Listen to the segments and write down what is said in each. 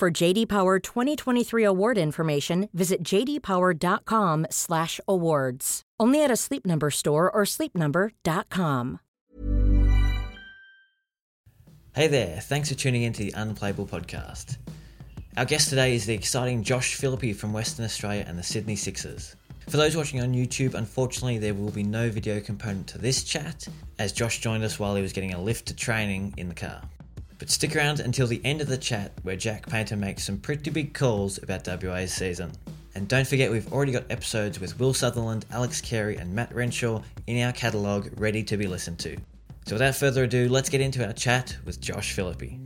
For JD Power 2023 award information, visit jdpower.com/awards. Only at a Sleep Number store or sleepnumber.com. Hey there, thanks for tuning in to the Unplayable podcast. Our guest today is the exciting Josh Philippe from Western Australia and the Sydney Sixers. For those watching on YouTube, unfortunately, there will be no video component to this chat, as Josh joined us while he was getting a lift to training in the car. But stick around until the end of the chat, where Jack Paynter makes some pretty big calls about WA's season. And don't forget, we've already got episodes with Will Sutherland, Alex Carey, and Matt Renshaw in our catalogue ready to be listened to. So without further ado, let's get into our chat with Josh Philippe.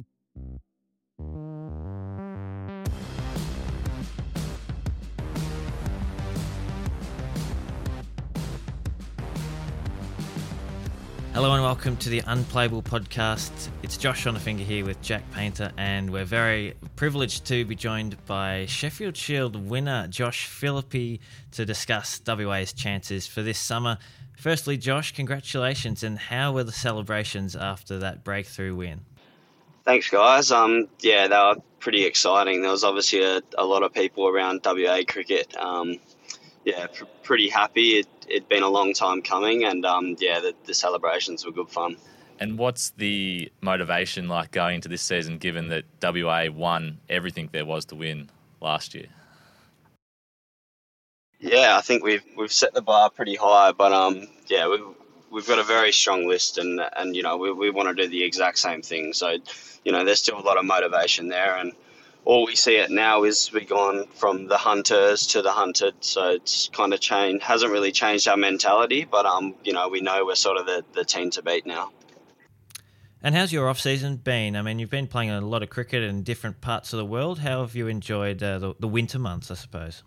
Hello and welcome to the Unplayable podcast. It's Josh Schonafinger here with Jack Paynter, and we're very privileged to be joined by Sheffield Shield winner Josh Philippe to discuss WA's chances for this summer. Firstly, Josh, congratulations, and how were the celebrations after that breakthrough win? Thanks, guys. Um, yeah, they were pretty exciting. There was obviously a, a lot of people around WA cricket. Um, yeah, pr- pretty happy. It, it'd been a long time coming, and um, yeah, the, the celebrations were good fun. And what's the motivation like going into this season, given that WA won everything there was to win last year? Yeah, I think we've we've set the bar pretty high, but um, yeah, we've we've got a very strong list, and and you know we, we want to do the exact same thing. So, you know, there's still a lot of motivation there, and all we see it now is we've gone from the hunters to the hunted. So it's kind of changed, hasn't really changed our mentality, but um, you know, we know we're sort of the, the team to beat now. And how's your off season been? I mean, you've been playing a lot of cricket in different parts of the world. How have you enjoyed uh, the, the winter months? I suppose.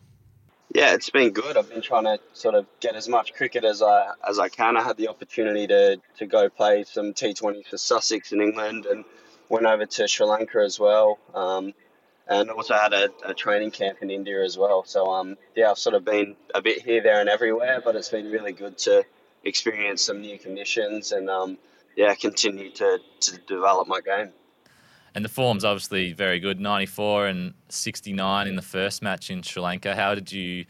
Yeah, it's been good. I've been trying to sort of get as much cricket as I as I can. I had the opportunity to, to go play some T20 for Sussex in England and went over to Sri Lanka as well. Um, and also had a, a, training camp in India as well. So um, yeah, I've sort of been a bit here, there, and everywhere, but it's been really good to experience some new conditions and um, yeah, continue to, to develop my game. And the form's obviously very good 94 and 69 in the first match in Sri Lanka. How did you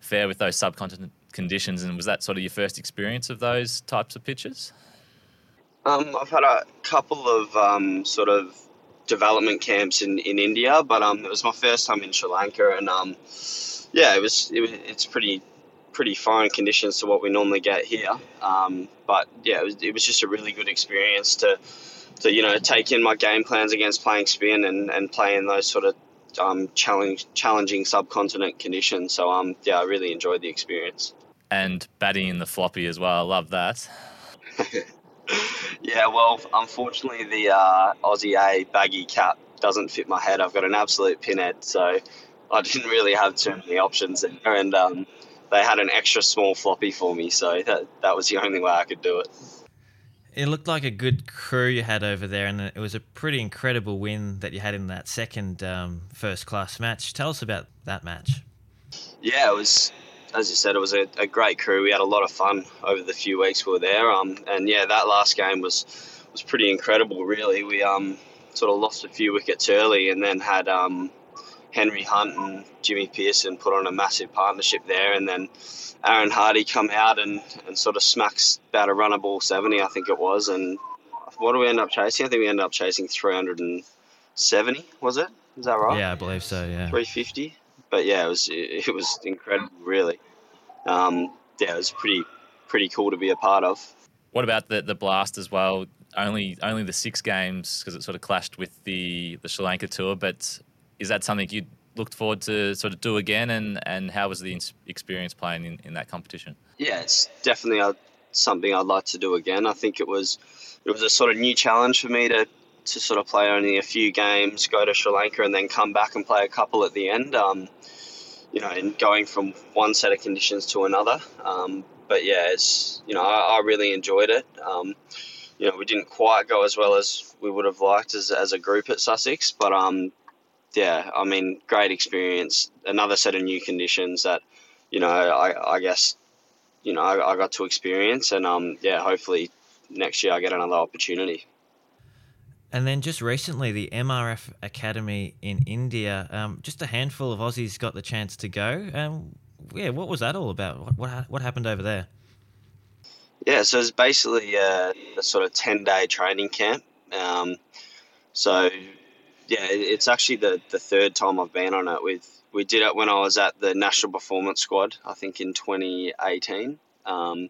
fare with those subcontinent conditions? And was that sort of your first experience of those types of pitches? Um, I've had a couple of um, sort of development camps in, in India, but um, it was my first time in Sri Lanka, and um, yeah, it was, it was it's pretty pretty foreign conditions to what we normally get here. Um, but yeah, it was, it was just a really good experience to to you know take in my game plans against playing spin and, and play in those sort of um, challenge, challenging subcontinent conditions. So um, yeah, I really enjoyed the experience. And batting in the floppy as well. I love that. yeah, well, unfortunately, the uh, Aussie A baggy cap doesn't fit my head. I've got an absolute pinhead, so I didn't really have too many options there. And um, they had an extra small floppy for me, so that, that was the only way I could do it. It looked like a good crew you had over there, and it was a pretty incredible win that you had in that second um, first class match. Tell us about that match. Yeah, it was as you said, it was a, a, great crew. We had a lot of fun over the few weeks we were there. Um, and yeah, that last game was was pretty incredible. Really, we um, sort of lost a few wickets early, and then had um, Henry Hunt and Jimmy Peirson put on a massive partnership there, and then Aaron Hardy come out and, and sort of smacks about a runner ball seventy, I think it was. And what do we end up chasing? I think we ended up chasing three hundred and seventy. Was it? Is that right? Yeah, I believe so. Yeah, three fifty but yeah, it was it, it was incredible, really. Um, yeah, it was pretty pretty cool to be a part of. What about the the blast as well? Only only the six games because it sort of clashed with the the Sri Lanka tour. But is that something you looked forward to sort of do again? And and how was the experience playing in, in that competition? Yeah, it's definitely a, something I'd like to do again. I think it was it was a sort of new challenge for me to to sort of play only a few games, go to Sri Lanka, and then come back and play a couple at the end. Um, you know, and going from one set of conditions to another. Um, but yeah, it's you know I, I really enjoyed it. Um, you know, we didn't quite go as well as we would have liked as, as a group at Sussex, but um, yeah, I mean, great experience. Another set of new conditions that you know I, I guess you know I, I got to experience, and um, yeah, hopefully next year I get another opportunity. And then just recently, the MRF Academy in India, um, just a handful of Aussies got the chance to go. Um, yeah, what was that all about? What, what, what happened over there? Yeah, so it's basically a, a sort of 10 day training camp. Um, so, yeah, it's actually the, the third time I've been on it. With We did it when I was at the National Performance Squad, I think in 2018. Um,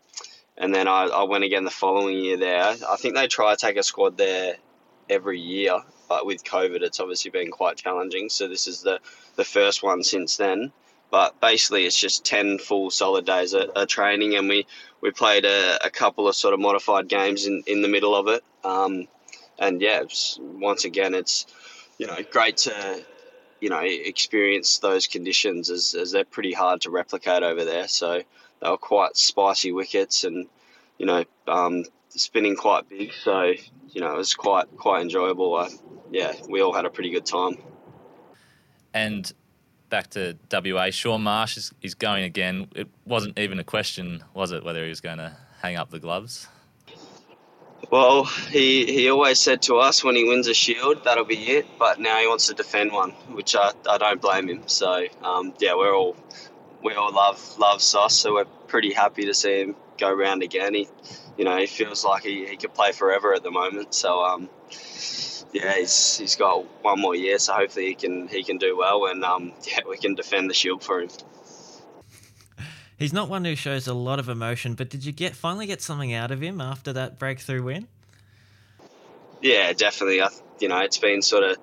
and then I, I went again the following year there. I think they try to take a squad there every year, but with COVID, it's obviously been quite challenging. So this is the, the first one since then. But basically, it's just 10 full solid days of, of training, and we, we played a, a, couple of sort of modified games in, in the middle of it. Um, and yeah, once again, it's you know great to you know experience those conditions as, as they're pretty hard to replicate over there. So they were quite spicy wickets, and you know um, spinning quite big. So you know, it was quite quite enjoyable. Uh, yeah, we all had a pretty good time. And back to WA, Shaun Marsh is, is going again. It wasn't even a question, was it, whether he was going to hang up the gloves? Well, he, he always said to us when he wins a shield, that'll be it. But now he wants to defend one, which I, I don't blame him. So um, yeah, we're all we all love love Sauce, so we're pretty happy to see him go round again. He you know, he feels like he, he could play forever at the moment. So, um, yeah, he's, he's got one more year, so hopefully he can he can do well, and um, yeah, we can defend the shield for him. He's not one who shows a lot of emotion, but did you get finally get something out of him after that breakthrough win? Yeah, definitely. I, you know, it's been sort of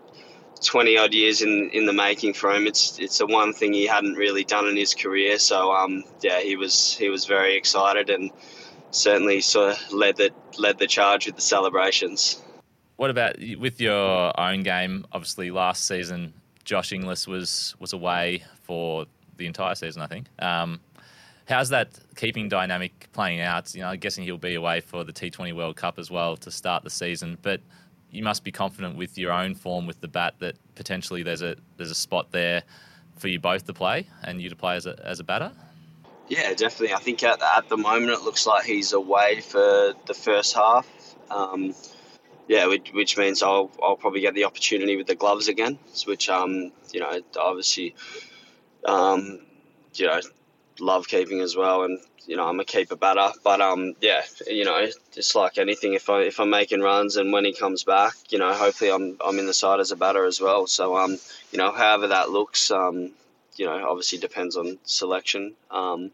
twenty odd years in, in the making for him. It's it's the one thing he hadn't really done in his career. So um, yeah, he was he was very excited and certainly sort of led the led the charge with the celebrations. What about with your own game? Obviously, last season Josh Inglis was was away for the entire season. I think. Um, how's that keeping dynamic playing out? You know, I'm guessing he'll be away for the T20 World Cup as well to start the season, but you must be confident with your own form with the bat that potentially there's a there's a spot there for you both to play and you to play as a as a batter. Yeah, definitely. I think at, at the moment it looks like he's away for the first half. Um, yeah, which, which, means I'll, I'll probably get the opportunity with the gloves again, which um, you know obviously um, you know love keeping as well, and you know I'm a keeper batter. But um, yeah, you know it's like anything. If I if I'm making runs and when he comes back, you know hopefully I'm I'm in the side as a batter as well. So um, you know however that looks, um, you know, obviously depends on selection. Um,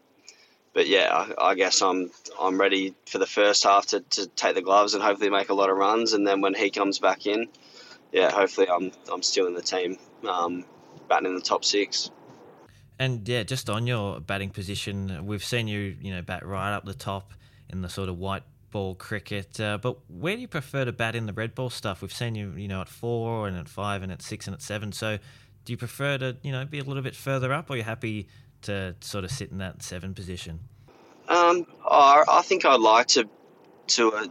but yeah, I, I, guess I'm I'm ready for the first half to, to take the gloves and hopefully make a lot of runs. And then when he comes back in, yeah, hopefully I'm I'm still in the team, um, batting in the top six. And yeah, just on your batting position, we've seen you, you know, bat right up the top in the sort of white ball cricket. Uh, but where do you prefer to bat in the red ball stuff? We've seen you, you know, at four and at five and at six and at seven. So do you prefer to you know be a little bit further up, or you happy to sort of sit in that seven position? Um, I think I'd like to to uh,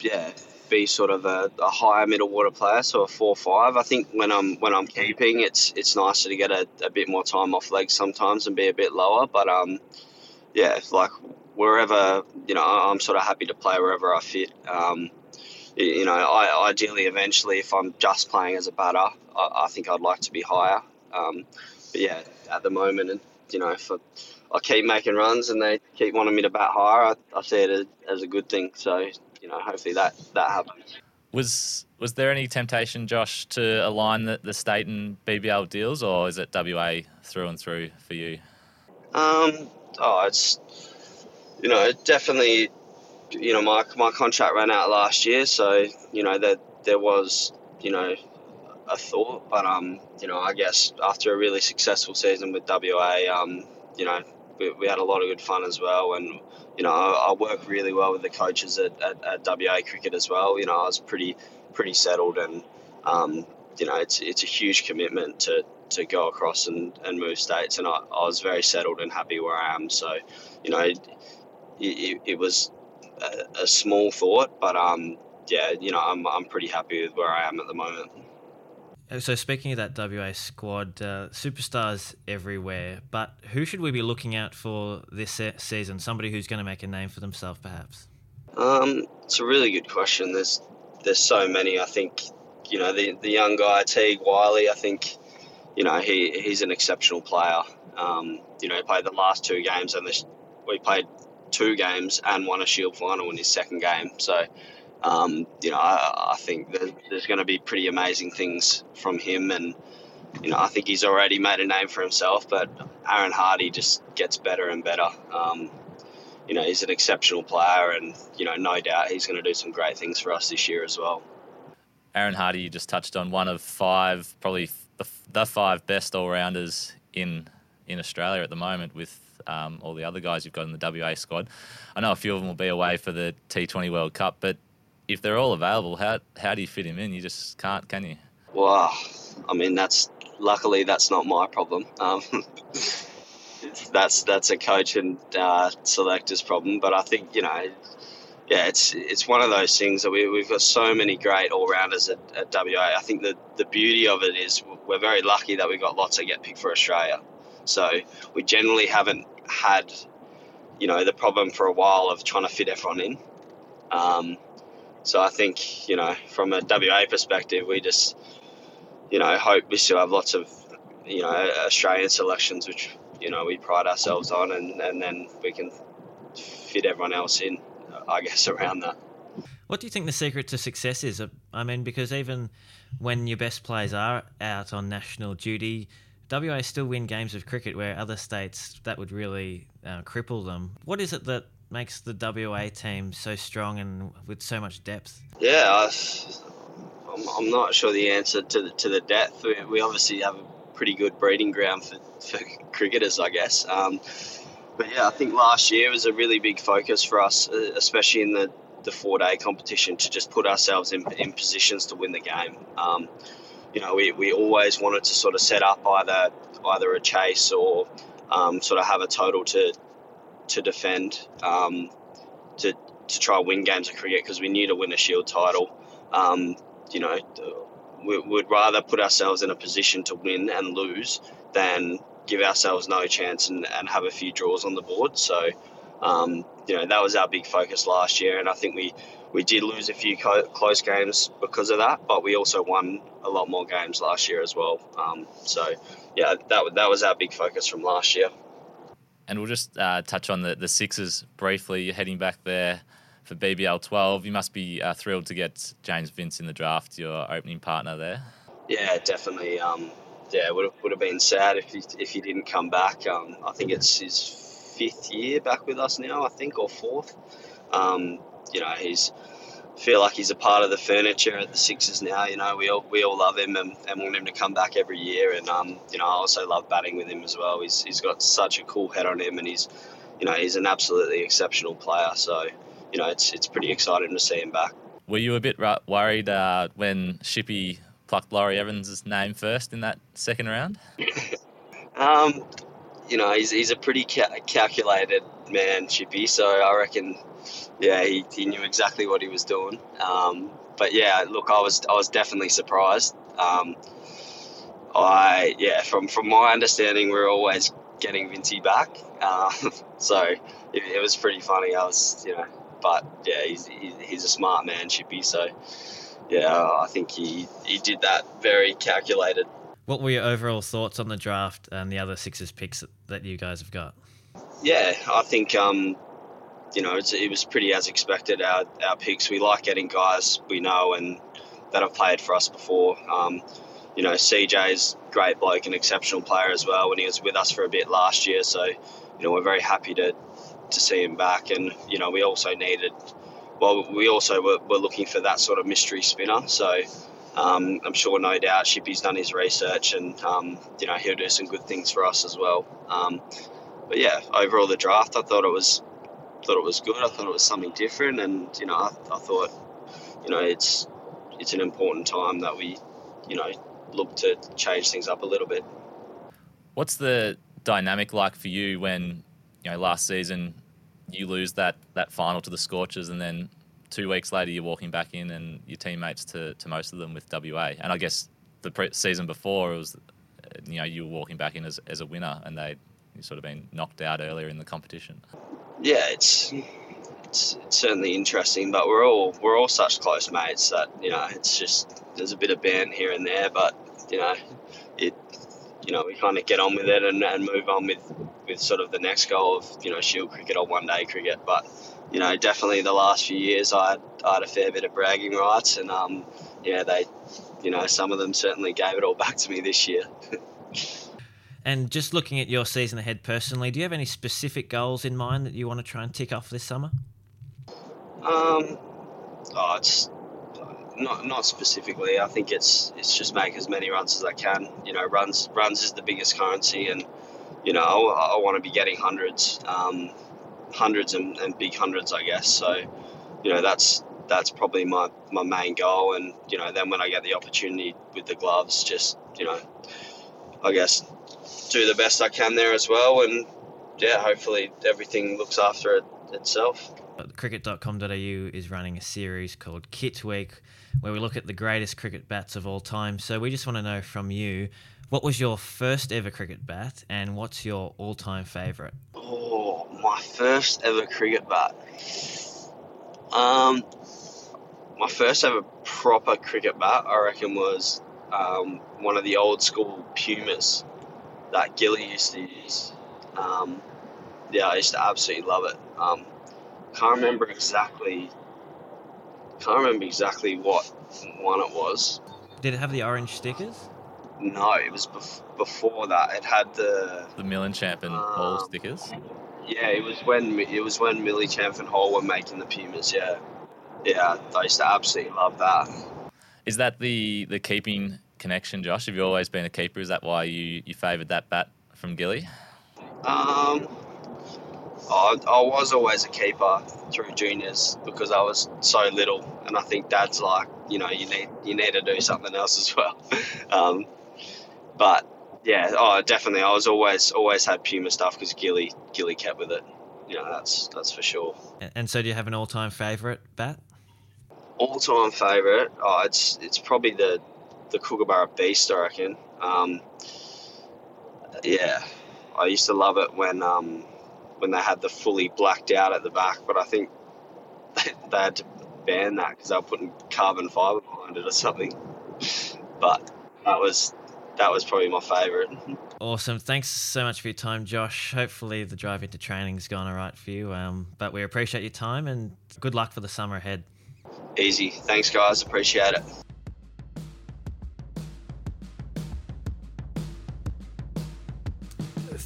yeah be sort of a, a, higher middle order player, so a four five. I think when I'm when I'm keeping, it's it's nicer to get a, a bit more time off legs sometimes and be a bit lower. But um, yeah, like wherever you know, I'm sort of happy to play wherever I fit. Um, you know, I, ideally, eventually, if I'm just playing as a batter, I, I think I'd like to be higher. Um, but yeah, at the moment, and you know, if I, I, keep making runs and they keep wanting me to bat higher, I, I see it as, as, a good thing. So you know, hopefully that that happens. Was was there any temptation, Josh, to align the, the state and BBL deals, or is it WA through and through for you? Um, oh, it's you know, definitely you know, my, my contract ran out last year, so, you know, that there was, you know, a thought. But, um, you know, I guess after a really successful season with WA, um, you know, we, we had a lot of good fun as well. And, you know, I, I really well with the coaches at, at, at WA cricket as well. You know, I was pretty, pretty settled and, um, you know, it's it's a huge commitment to to go across and, and move states, and I, I was very settled and happy where I am. So, you know, it, it, it was a, a, small thought, but um, yeah, you know, I'm I'm pretty happy with where I am at the moment. Uh, so speaking of that WA squad, uh, superstars everywhere. But who should we be looking out for this se- season? Somebody who's going to make a name for themselves, perhaps. Um, it's a really good question. There's there's so many. I think you know the the young guy Teague Wyllie. I think you know he he's an exceptional player. Um, you know, he played the last two games, and this, we played two games and won a Shield final in his second game. So um, you know, I, I think there's going to be pretty amazing things from him, and you know, I think he's already made a name for himself. But Aaron Hardy just gets better and better. Um, you know, he's an exceptional player, and you know, no doubt he's going to do some great things for us this year as well. Aaron Hardy, you just touched on one of five, probably the, the five best all rounders in in Australia at the moment with um, all the other guys you've got in the WA squad. I know a few of them will be away for the T20 World Cup, but if they're all available, how how do you fit him in? You just can't, can you? Well, I mean that's luckily that's not my problem. Um, that's that's a coach and uh, selector's problem. But I think you know, yeah, it's it's one of those things that we, we've got so many great all rounders at, at WA. I think the the beauty of it is we're very lucky that we've got lots that get picked for Australia. So we generally haven't had, you know, the problem for a while of trying to fit everyone in. Um, so I think, you know, from a WA perspective, we just, you know, hope we still have lots of, you know, Australian selections, which, you know, we pride ourselves on, and, and then we can fit everyone else in, I guess, around that. What do you think the secret to success is? I mean, because even when your best players are out on national duty, WA still win games of cricket where other states that would really uh, cripple them. What is it that makes the WA team so strong and with so much depth? Yeah, I, I'm, I'm not sure the answer to the, to the depth. We, we obviously have a pretty good breeding ground for, for cricketers, I guess. Um, but yeah, I think last year was a really big focus for us, uh, especially in the, the four day competition, to just put ourselves in, in positions to win the game. Um, you know, we, we always wanted to sort of set up either either a chase or um, sort of have a total to to defend, um, to to try win games of cricket because we knew to win a Shield title. Um, you know, we would rather put ourselves in a position to win and lose than give ourselves no chance and, and have a few draws on the board. So, um, you know, that was our big focus last year, and I think we we did lose a few co- close games because of that, but we also won a lot more games last year as well. Um, so, yeah, that that was our big focus from last year. And we'll just uh, touch on the, the Sixers briefly. You're heading back there for BBL 12. You must be uh, thrilled to get James Vince in the draft, your opening partner there. Yeah, definitely. Um, yeah, would have, would have been sad if he, if he didn't come back. Um, I think it's his fifth year back with us now, I think, or fourth. Um, you know, he's feel like he's a part of the furniture at the Sixers now. You know, we all we all love him and, and want him to come back every year. And um, you know, I also love batting with him as well. He's he's got such a cool head on him, and he's you know he's an absolutely exceptional player. So you know, it's it's pretty exciting to see him back. Were you a bit worried uh, when Shippy plucked Laurie Evans' name first in that second round? um, you know, he's he's a pretty ca- calculated man, Shippy. So I reckon yeah, he, he knew exactly what he was doing. Um, but yeah, look, I was I was definitely surprised. Um, I yeah, from from my understanding, we're always getting Vincy back, uh, so it, it, was pretty funny. I was you know, but yeah, he's he's a smart man, Shippy. So yeah, I think he he did that very calculated. What were your overall thoughts on the draft and the other Sixers picks that you guys have got? Yeah, I think um, you know, it was pretty as expected. Our, our picks, we like getting guys we know and that have played for us before. Um, you know, CJ's great bloke, an exceptional player as well. When he was with us for a bit last year, so you know we're very happy to to see him back. And you know, we also needed, well, we also were, were looking for that sort of mystery spinner. So um, I'm sure, no doubt, Shippy's done his research, and um, you know he'll do some good things for us as well. Um, but yeah, overall the draft, I thought it was thought it was good. I thought it was something different, and you know, I, I thought, you know, it's it's an important time that we you know, look to change things up a little bit. What's the dynamic like for you when you know last season you lose that that final to the Scorchers, and then two weeks later you're walking back in and your teammates to, to most of them with WA, and I guess the pre- season before it was you know you were walking back in as, as a winner, and they sort of been knocked out earlier in the competition. Yeah, it's it's, it's certainly interesting, but we're all we're all such close mates that you know it's just there's a bit of band here and there, but you know it you know we kind of get on with it and, and move on with with sort of the next goal of you know Shield cricket or one day cricket, but you know definitely the last few years I had, I had a fair bit of bragging rights, and um yeah they you know some of them certainly gave it all back to me this year. And just looking at your season ahead personally, do you have any specific goals in mind that you want to try and tick off this summer? Um, oh, it's not not specifically. I think it's it's just make as many runs as I can. You know, runs runs is the biggest currency, and you know I, I want to be getting hundreds, um, hundreds and, and big hundreds, I guess. So, you know, that's that's probably my, my main goal. And you know, then when I get the opportunity with the gloves, just you know, I guess do the best I can there as well. And yeah, hopefully everything looks after it itself. Cricket.com.au is running a series called Kit Week where we look at the greatest cricket bats of all time. So we just want to know from you what was your first ever cricket bat and what's your all time favourite? Oh, my first ever cricket bat. Um, my first ever proper cricket bat, I reckon, was um, one of the old school Pumas that Gilly used to use. Um, yeah, I used to absolutely love it. Um, can't remember exactly. Can't remember exactly what one it was. Did it have the orange stickers? No, it was bef- before that. It had the the Millichamp and Hall stickers. Yeah, it was when it was when Millichamp and Hall were making the Pumas. Yeah, yeah, I used to absolutely love that. Is that the the keeping connection, Josh? Have you always been a keeper? Is that why you, you favoured that bat from Gilly? Um, I, I was always a keeper through juniors because I was so little, and I think Dad's like, you know, you need you need to do something else as well. um, but yeah, oh, definitely, I was always always had Puma stuff because Gilly Gilly kept with it. You know, that's that's for sure. And so, do you have an all time favourite bat? All time favourite? Oh, it's it's probably the the Kookaburra Beast, I reckon. Um, yeah, I used to love it when um, when they had the fully blacked out at the back, but I think they had to ban that because they were putting carbon fibre behind it or something. But that was that was probably my favourite. Awesome. Thanks so much for your time, Josh. Hopefully the drive into training's gone all right for you. Um, but we appreciate your time and good luck for the summer ahead. Easy. Thanks, guys. Appreciate it.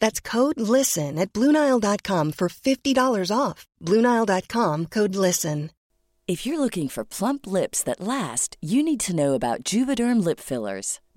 That's code LISTEN at Bluenile.com for $50 off. Bluenile.com code LISTEN. If you're looking for plump lips that last, you need to know about Juvederm Lip Fillers.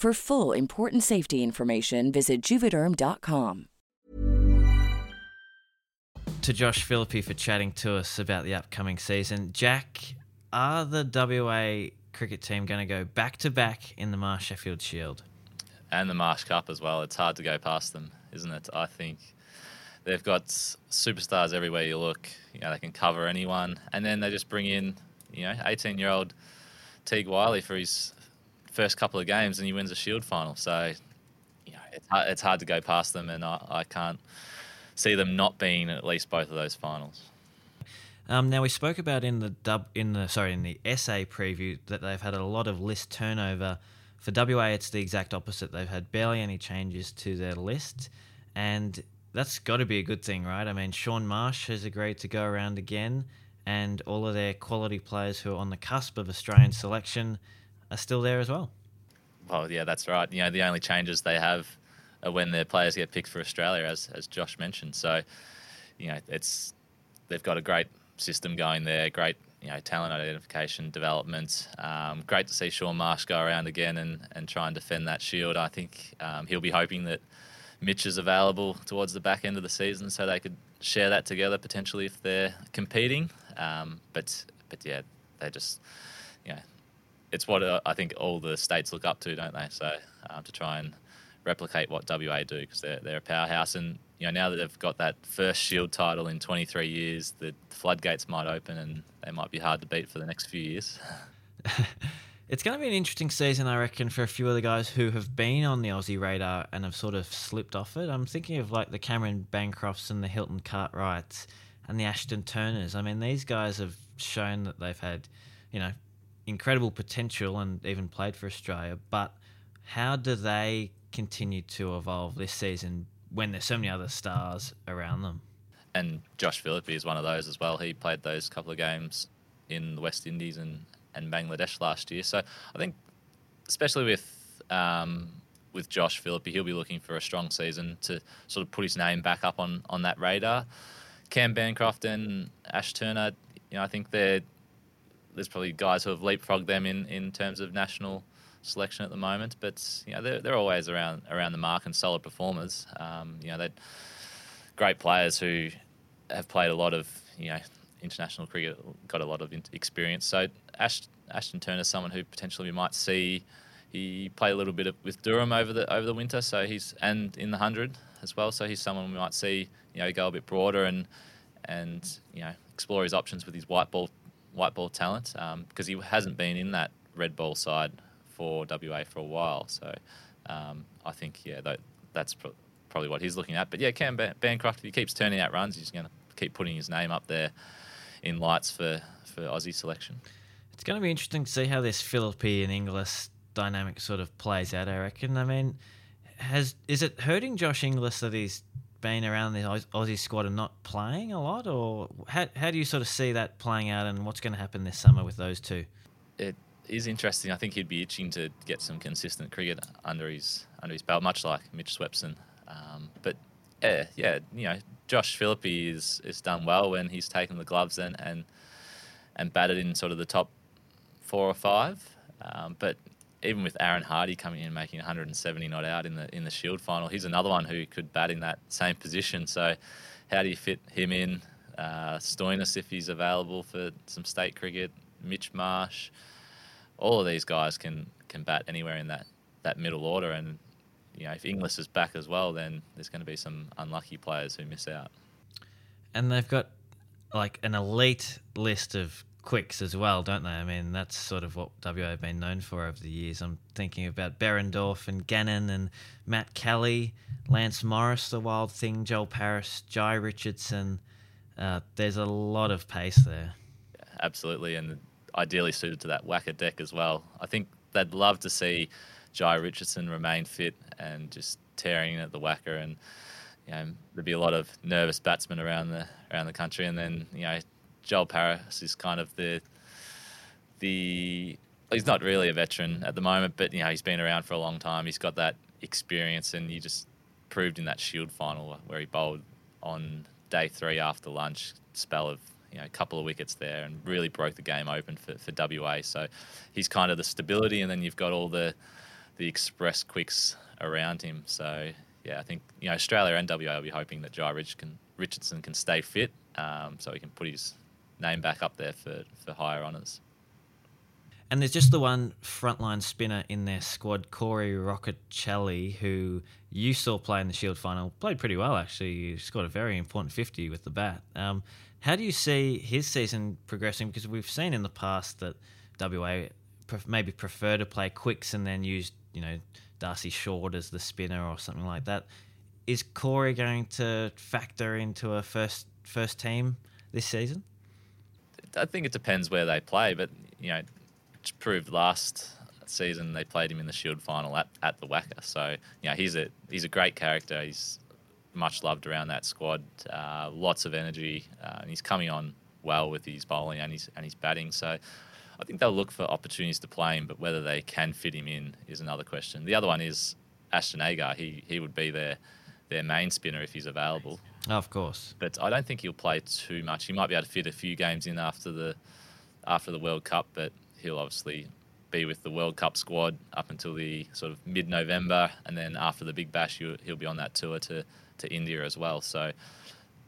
For full important safety information, visit juvederm.com. To Josh Philippe for chatting to us about the upcoming season. Jack, are the WA cricket team going to go back to back in the Marsh Sheffield Shield? And the Marsh Cup as well. It's hard to go past them, isn't it? I think they've got superstars everywhere you look. You know, they can cover anyone, and then they just bring in, you know, 18-year-old Teague Wyllie for his first couple of games, and he wins a Shield final. So, you know, it's hard, it's hard to go past them, and I, I can't see them not being at least both of those finals. Um, now we spoke about in the dub in the sorry in the SA preview that they've had a lot of list turnover. For WA, it's the exact opposite. They've had barely any changes to their list, and that's got to be a good thing, right? I mean, Shaun Marsh has agreed to go around again, and all of their quality players who are on the cusp of Australian selection are still there as well. Well, yeah, that's right. You know, the only changes they have are when their players get picked for Australia, as as Josh mentioned. So, you know, it's they've got a great system going there, great you know talent identification, development. Um, great to see Shaun Marsh go around again and, and try and defend that shield. I think um, he'll be hoping that Mitch is available towards the back end of the season, so they could share that together potentially if they're competing. Um, but but yeah, they just you know it's what uh, I think all the states look up to, don't they? So um, to try and replicate what WA do because they're they're a powerhouse and you know now that they've got that first Shield title in 23 years, the floodgates might open and they might be hard to beat for the next few years. it's going to be an interesting season, I reckon, for a few of the guys who have been on the Aussie radar and have sort of slipped off it. I'm thinking of like the Cameron Bancrofts and the Hilton Cartwrights and the Ashton Turners. I mean, these guys have shown that they've had, you know, incredible potential and even played for Australia, but how do they continue to evolve this season when there's so many other stars around them? And Josh Philippe is one of those as well. He played those couple of games in the West Indies and, and Bangladesh last year. So I think, especially with um, with Josh Philippe, he'll be looking for a strong season to sort of put his name back up on, on that radar. Cam Bancroft and Ash Turner, you know, I think they're there's probably guys who have leapfrogged them in, in terms of national selection at the moment, but you know they're, they're always around around the mark and solid performers. Um, you know they're great players who have played a lot of you know international cricket, got a lot of experience. So Ash, Ashton Turner someone who potentially we might see. He played a little bit of, with Durham over the over the winter, so he's and in the hundred as well. So he's someone we might see you know go a bit broader and and you know explore his options with his white ball white ball talent because um, he hasn't been in that red ball side for WA for a while. So um, I think yeah that, that's pro- probably what he's looking at. But yeah, Cam Bancroft, if he keeps turning out runs, he's going to keep putting his name up there in lights for for Aussie selection. It's going to be interesting to see how this Philippe and Inglis dynamic sort of plays out. I reckon. I mean, has is it hurting Josh Inglis that he's been around the Aussie squad and not playing a lot, or how how do you sort of see that playing out, and what's going to happen this summer with those two? It is interesting. I think he'd be itching to get some consistent cricket under his under his belt, much like Mitch Swepson. Um, but yeah, yeah, you know, Josh Philippe is is done well when he's taken the gloves and and and batted in sort of the top four or five. Um, but even with Aaron Hardy coming in making 170 not out in the in the Shield final, he's another one who could bat in that same position. So, how do you fit him in? Uh, Stoinis if he's available for some state cricket. Mitch Marsh, all of these guys can can bat anywhere in that that middle order, and you know if Inglis is back as well, then there's going to be some unlucky players who miss out. And they've got like an elite list of quicks as well, don't they? I mean, that's sort of what WA have been known for over the years. I'm thinking about Behrendorff and Gannon and Matt Kelly, Lance Morris, the wild thing, Joel Paris, Jhye Richardson. Uh, there's a lot of pace there. Yeah, absolutely, and ideally suited to that WACA deck as well. I think they'd love to see Jhye Richardson remain fit and just tearing at the WACA and you know, there'd be a lot of nervous batsmen around the around the country, and then you know Joel Paris is kind of the the he's not really a veteran at the moment, but you know he's been around for a long time. He's got that experience, and he just proved in that Shield final where he bowled on day three after lunch spell of you know a couple of wickets there and really broke the game open for, for WA. So he's kind of the stability, and then you've got all the the express quicks around him. So yeah, I think you know Australia and WA will be hoping that can, Richardson can stay fit, um, so he can put his name back up there for, for higher honours. And there's just the one frontline spinner in their squad, Corey Rocchiccioli, who you saw play in the Shield final. Played pretty well, actually. He scored a very important 50 with the bat. Um, how do you see his season progressing? Because we've seen in the past that WA maybe prefer to play quicks and then use, you know, Darcy Short as the spinner or something like that. Is Corey going to factor into a first first team this season? I think it depends where they play, but you know, proved last season they played him in the Shield final at, at the WACA. So you know, he's a he's a great character. He's much loved around that squad. Uh, lots of energy, uh, and he's coming on well with his bowling and his and his batting. So I think they'll look for opportunities to play him, but whether they can fit him in is another question. The other one is Ashton Agar. He he would be their their main spinner if he's available. Of course. But I don't think he'll play too much. He might be able to fit a few games in after the after the World Cup, but he'll obviously be with the World Cup squad up until the sort of mid November, and then after the Big Bash, he'll be on that tour to, to India as well. So,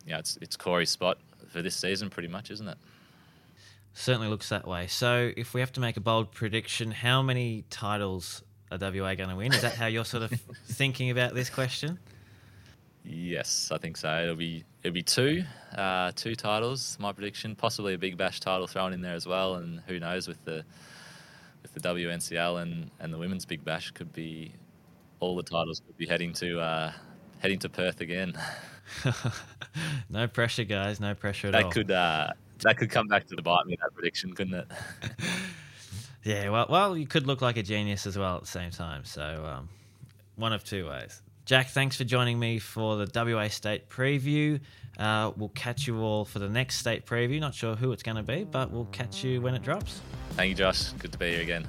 yeah, it's it's Corey's spot for this season, pretty much, isn't it? Certainly looks that way. So, if we have to make a bold prediction, how many titles are WA going to win? Is that how you're sort of thinking about this question? Yes, I think so. It'll be it'll be two, uh, two titles. My prediction, possibly a Big Bash title thrown in there as well, and who knows with the with the WNCL and, and the Women's Big Bash could be all the titles could be heading to uh, heading to Perth again. no pressure, guys. No pressure at that all. That could uh, that could come back to the bite me that prediction, couldn't it? yeah. Well, well, you could look like a genius as well at the same time. So um, one of two ways. Jack, thanks for joining me for the WA State preview. Uh, we'll catch you all for the next state preview. Not sure who it's going to be, but we'll catch you when it drops. Thank you, Josh. Good to be here again.